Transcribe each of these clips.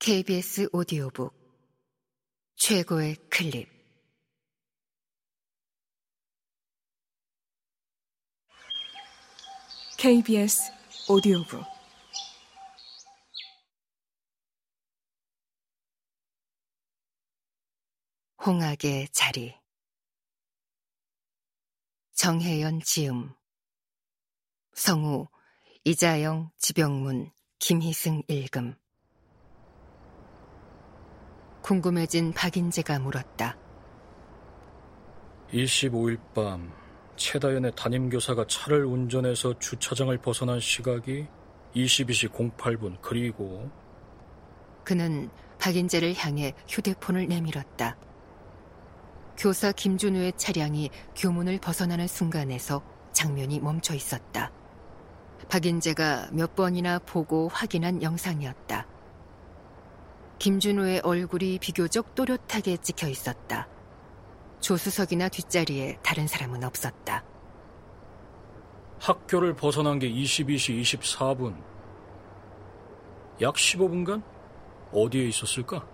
KBS 오디오북 최고의 클립. KBS 오디오북. 홍학의 자리. 정혜연 지음. 성우. 이자영 지병문 김희승 읽음 궁금해진 박인재가 물었다. 25일 밤 최다연의 담임교사가 차를 운전해서 주차장을 벗어난 시각이 22시 08분 그리고 그는 박인재를 향해 휴대폰을 내밀었다. 교사 김준우의 차량이 교문을 벗어나는 순간에서 장면이 멈춰 있었다. 박인재가 몇 번이나 보고 확인한 영상이었다. 김준호의 얼굴이 비교적 또렷하게 찍혀 있었다. 조수석이나 뒷자리에 다른 사람은 없었다. 학교를 벗어난 게 22시 24분. 약 15분간 어디에 있었을까?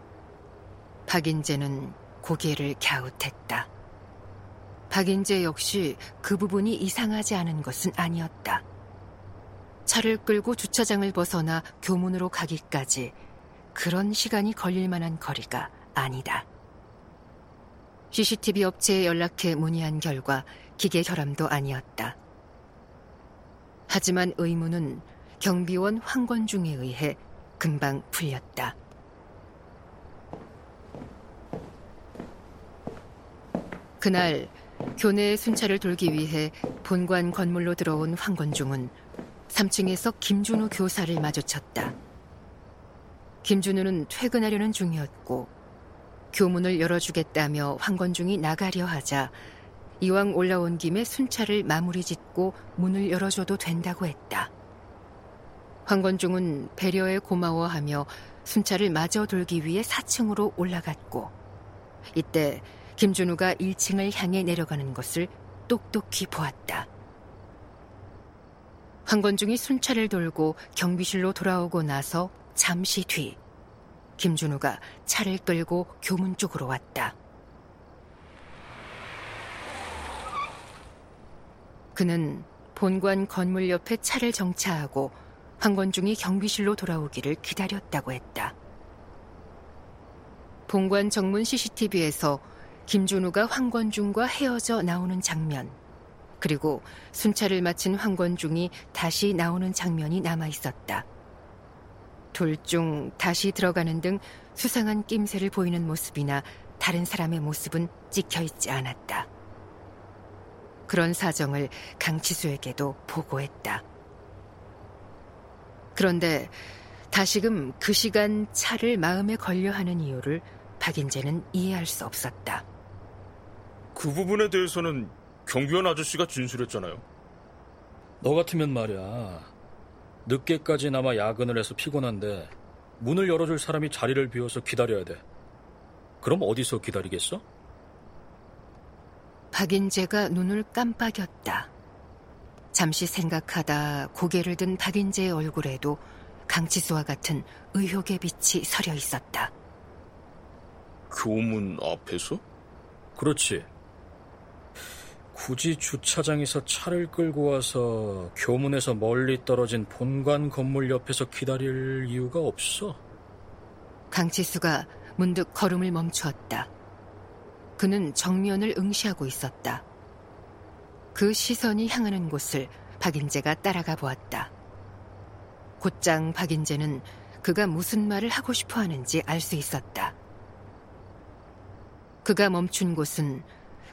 박인재는 고개를 갸웃했다. 박인재 역시 그 부분이 이상하지 않은 것은 아니었다. 차를 끌고 주차장을 벗어나 교문으로 가기까지 그런 시간이 걸릴 만한 거리가 아니다. CCTV 업체에 연락해 문의한 결과 기계 결함도 아니었다. 하지만 의문은 경비원 황건중에 의해 금방 풀렸다. 그날 교내의 순찰을 돌기 위해 본관 건물로 들어온 황건중은 3층에서 김준우 교사를 마주쳤다. 김준우는 퇴근하려는 중이었고 교문을 열어주겠다며 황건중이 나가려 하자 이왕 올라온 김에 순찰을 마무리 짓고 문을 열어줘도 된다고 했다. 황건중은 배려에 고마워하며 순찰을 마저 돌기 위해 4층으로 올라갔고 이때 김준우가 1층을 향해 내려가는 것을 똑똑히 보았다. 황건중이 순찰을 돌고 경비실로 돌아오고 나서 잠시 뒤 김준우가 차를 끌고 교문 쪽으로 왔다. 그는 본관 건물 옆에 차를 정차하고 황건중이 경비실로 돌아오기를 기다렸다고 했다. 본관 정문 CCTV에서 김준우가 황건중과 헤어져 나오는 장면, 그리고 순찰을 마친 황건중이 다시 나오는 장면이 남아 있었다. 둘중 다시 들어가는 등 수상한 낌새를 보이는 모습이나 다른 사람의 모습은 찍혀 있지 않았다. 그런 사정을 강치수에게도 보고했다. 그런데 다시금 그 시간 차를 마음에 걸려 하는 이유를 박인재는 이해할 수 없었다. 그 부분에 대해서는 경비원 아저씨가 진술했잖아요. 너 같으면 말이야. 늦게까지 남아 야근을 해서 피곤한데 문을 열어줄 사람이 자리를 비워서 기다려야 돼. 그럼 어디서 기다리겠어? 박인재가 눈을 깜빡였다. 잠시 생각하다 고개를 든 박인재의 얼굴에도 강치수와 같은 의혹의 빛이 서려 있었다. 교문 앞에서? 그렇지. 굳이 주차장에서 차를 끌고 와서 교문에서 멀리 떨어진 본관 건물 옆에서 기다릴 이유가 없어. 강치수가 문득 걸음을 멈추었다. 그는 정면을 응시하고 있었다. 그 시선이 향하는 곳을 박인재가 따라가 보았다. 곧장 박인재는 그가 무슨 말을 하고 싶어 하는지 알 수 있었다. 그가 멈춘 곳은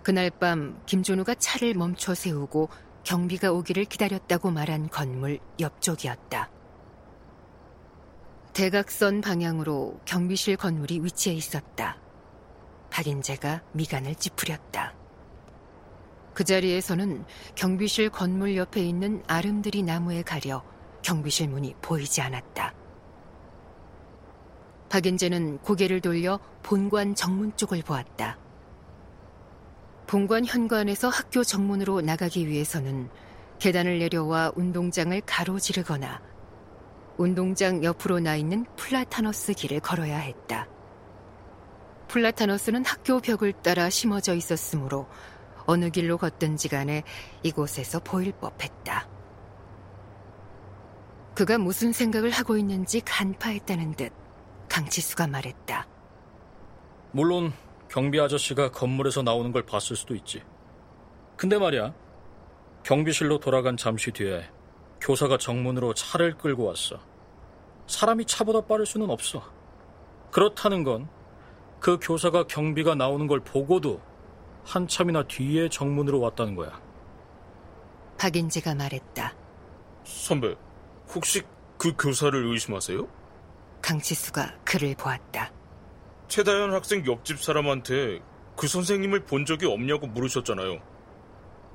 그날 밤 김준우가 차를 멈춰 세우고 경비가 오기를 기다렸다고 말한 건물 옆쪽이었다. 대각선 방향으로 경비실 건물이 위치해 있었다. 박인재가 미간을 찌푸렸다. 그 자리에서는 경비실 건물 옆에 있는 아름드리 나무에 가려 경비실 문이 보이지 않았다. 박인재는 고개를 돌려 본관 정문 쪽을 보았다. 본관 현관에서 학교 정문으로 나가기 위해서는 계단을 내려와 운동장을 가로지르거나 운동장 옆으로 나 있는 플라타너스 길을 걸어야 했다. 플라타너스는 학교 벽을 따라 심어져 있었으므로 어느 길로 걷든지 간에 이곳에서 보일 법했다. 그가 무슨 생각을 하고 있는지 간파했다는 듯 강치수가 말했다. 물론 경비 아저씨가 건물에서 나오는 걸 봤을 수도 있지. 근데 말이야, 경비실로 돌아간 잠시 뒤에 교사가 정문으로 차를 끌고 왔어. 사람이 차보다 빠를 수는 없어. 그렇다는 건 그 교사가 경비가 나오는 걸 보고도 한참이나 뒤에 정문으로 왔다는 거야. 박인재가 말했다. 선배, 혹시 그 교사를 의심하세요? 강치수가 그를 보았다. 최다현 학생 옆집 사람한테 그 선생님을 본 적이 없냐고 물으셨잖아요.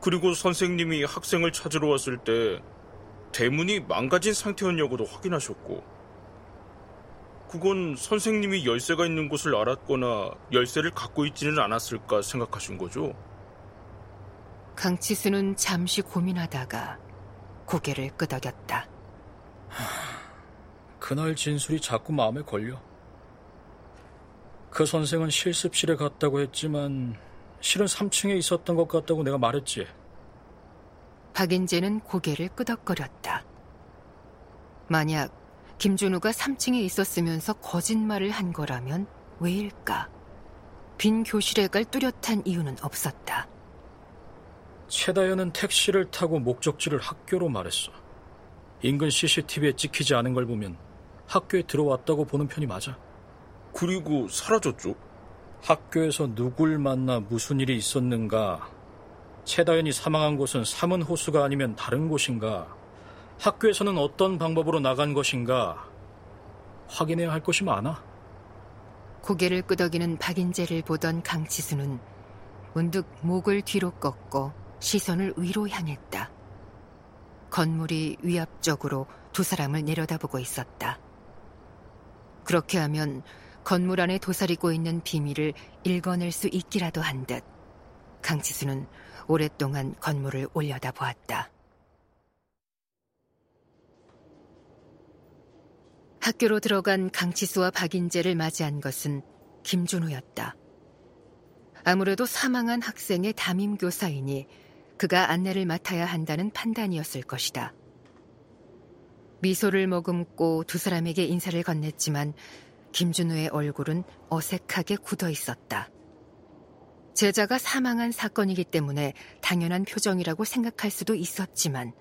그리고 선생님이 학생을 찾으러 왔을 때 대문이 망가진 상태였냐고도 확인하셨고 그건 선생님이 열쇠가 있는 곳을 알았거나 열쇠를 갖고 있지는 않았을까 생각하신 거죠? 강치수는 잠시 고민하다가 고개를 끄덕였다. 그날 진술이 자꾸 마음에 걸려. 그 선생은 실습실에 갔다고 했지만 실은 3층에 있었던 것 같다고 내가 말했지. 박인재는 고개를 끄덕거렸다. 만약 김준우가 3층에 있었으면서 거짓말을 한 거라면 왜일까? 빈 교실에 갈 뚜렷한 이유는 없었다. 최다현은 택시를 타고 목적지를 학교로 말했어. 인근 CCTV에 찍히지 않은 걸 보면 학교에 들어왔다고 보는 편이 맞아. 그리고 사라졌죠? 학교에서 누굴 만나 무슨 일이 있었는가? 최다현이 사망한 곳은 삼은 호수가 아니면 다른 곳인가? 학교에서는 어떤 방법으로 나간 것인가? 확인해야 할 것이 많아. 고개를 끄덕이는 박인재를 보던 강치수는 문득 목을 뒤로 꺾고 시선을 위로 향했다. 건물이 위압적으로 두 사람을 내려다보고 있었다. 그렇게 하면 건물 안에 도사리고 있는 비밀을 읽어낼 수 있기라도 한 듯 강치수는 오랫동안 건물을 올려다 보았다. 학교로 들어간 강치수와 박인재를 맞이한 것은 김준호였다. 아무래도 사망한 학생의 담임 교사이니 그가 안내를 맡아야 한다는 판단이었을 것이다. 미소를 머금고 두 사람에게 인사를 건넸지만 김준호의 얼굴은 어색하게 굳어 있었다. 제자가 사망한 사건이기 때문에 당연한 표정이라고 생각할 수도 있었지만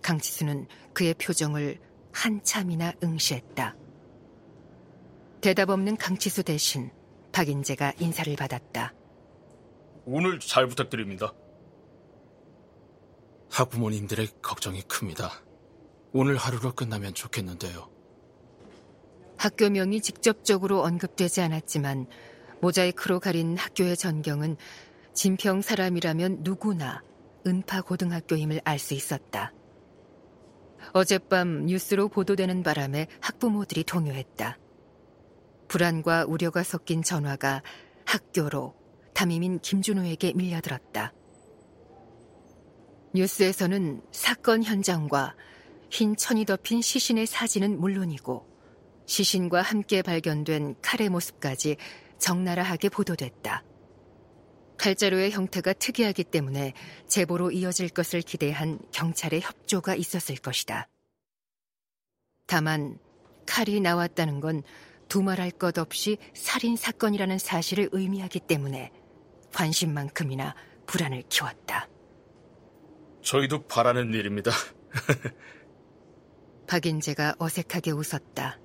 강치수는 그의 표정을 한참이나 응시했다. 대답 없는 강치수 대신 박인재가 인사를 받았다. 오늘 잘 부탁드립니다. 학부모님들의 걱정이 큽니다. 오늘 하루로 끝나면 좋겠는데요. 학교명이 직접적으로 언급되지 않았지만 모자이크로 가린 학교의 전경은 진평 사람이라면 누구나 은파 고등학교임을 알 수 있었다. 어젯밤 뉴스로 보도되는 바람에 학부모들이 동요했다. 불안과 우려가 섞인 전화가 학교로 담임인 김준호에게 밀려들었다. 뉴스에서는 사건 현장과 흰 천이 덮인 시신의 사진은 물론이고 시신과 함께 발견된 칼의 모습까지 적나라하게 보도됐다. 칼자루의 형태가 특이하기 때문에 제보로 이어질 것을 기대한 경찰의 협조가 있었을 것이다. 다만 칼이 나왔다는 건 두말할 것 없이 살인 사건이라는 사실을 의미하기 때문에 관심만큼이나 불안을 키웠다. 저희도 바라는 일입니다. 박인재가 어색하게 웃었다.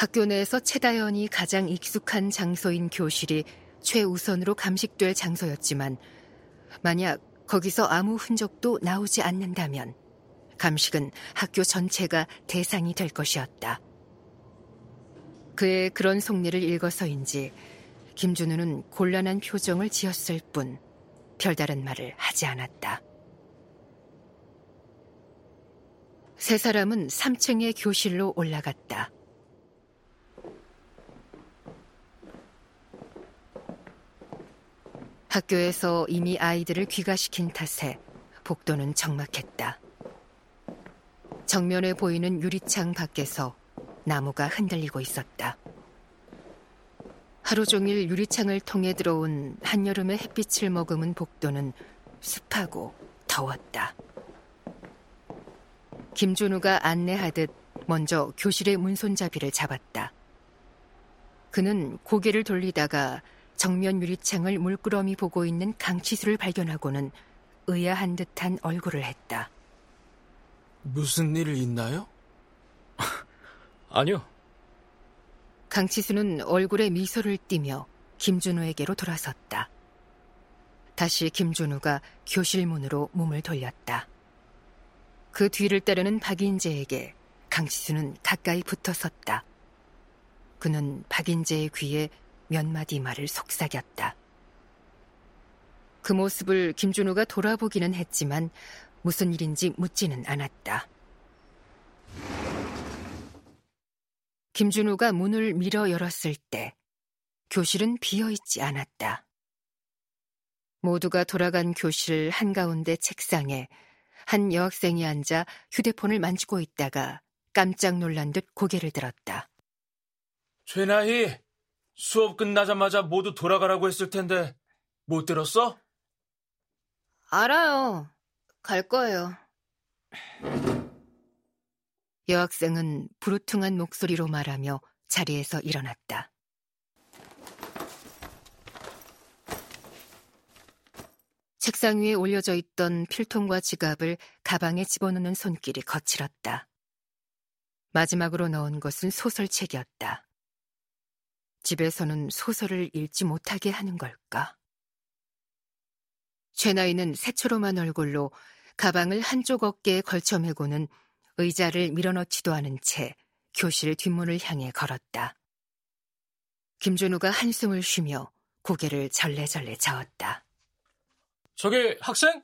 학교 내에서 최다연이 가장 익숙한 장소인 교실이 최우선으로 감식될 장소였지만 만약 거기서 아무 흔적도 나오지 않는다면 감식은 학교 전체가 대상이 될 것이었다. 그의 그런 속내를 읽어서인지 김준우는 곤란한 표정을 지었을 뿐 별다른 말을 하지 않았다. 세 사람은 3층의 교실로 올라갔다. 학교에서 이미 아이들을 귀가시킨 탓에 복도는 적막했다. 정면에 보이는 유리창 밖에서 나무가 흔들리고 있었다. 하루 종일 유리창을 통해 들어온 한여름의 햇빛을 머금은 복도는 습하고 더웠다. 김준우가 안내하듯 먼저 교실의 문손잡이를 잡았다. 그는 고개를 돌리다가 정면 유리창을 물끄러미 보고 있는 강치수를 발견하고는 의아한 듯한 얼굴을 했다. 무슨 일 있나요? 아니요. 강치수는 얼굴에 미소를 띠며 김준우에게로 돌아섰다. 다시 김준우가 교실 문으로 몸을 돌렸다. 그 뒤를 따르는 박인재에게 강치수는 가까이 붙어 섰다. 그는 박인재의 귀에 몇 마디 말을 속삭였다. 그 모습을 김준우가 돌아보기는 했지만 무슨 일인지 묻지는 않았다. 김준우가 문을 밀어 열었을 때 교실은 비어 있지 않았다. 모두가 돌아간 교실 한가운데 책상에 한 여학생이 앉아 휴대폰을 만지고 있다가 깜짝 놀란 듯 고개를 들었다. 최나희, 수업 끝나자마자 모두 돌아가라고 했을 텐데 못 들었어? 알아요. 갈 거예요. 여학생은 부르퉁한 목소리로 말하며 자리에서 일어났다. 책상 위에 올려져 있던 필통과 지갑을 가방에 집어넣는 손길이 거칠었다. 마지막으로 넣은 것은 소설책이었다. 집에서는 소설을 읽지 못하게 하는 걸까? 최나이는 새초롬한 얼굴로 가방을 한쪽 어깨에 걸쳐 메고는 의자를 밀어넣지도 않은 채 교실 뒷문을 향해 걸었다. 김준우가 한숨을 쉬며 고개를 절레절레 저었다. 저기 학생?